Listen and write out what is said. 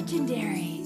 Legendary.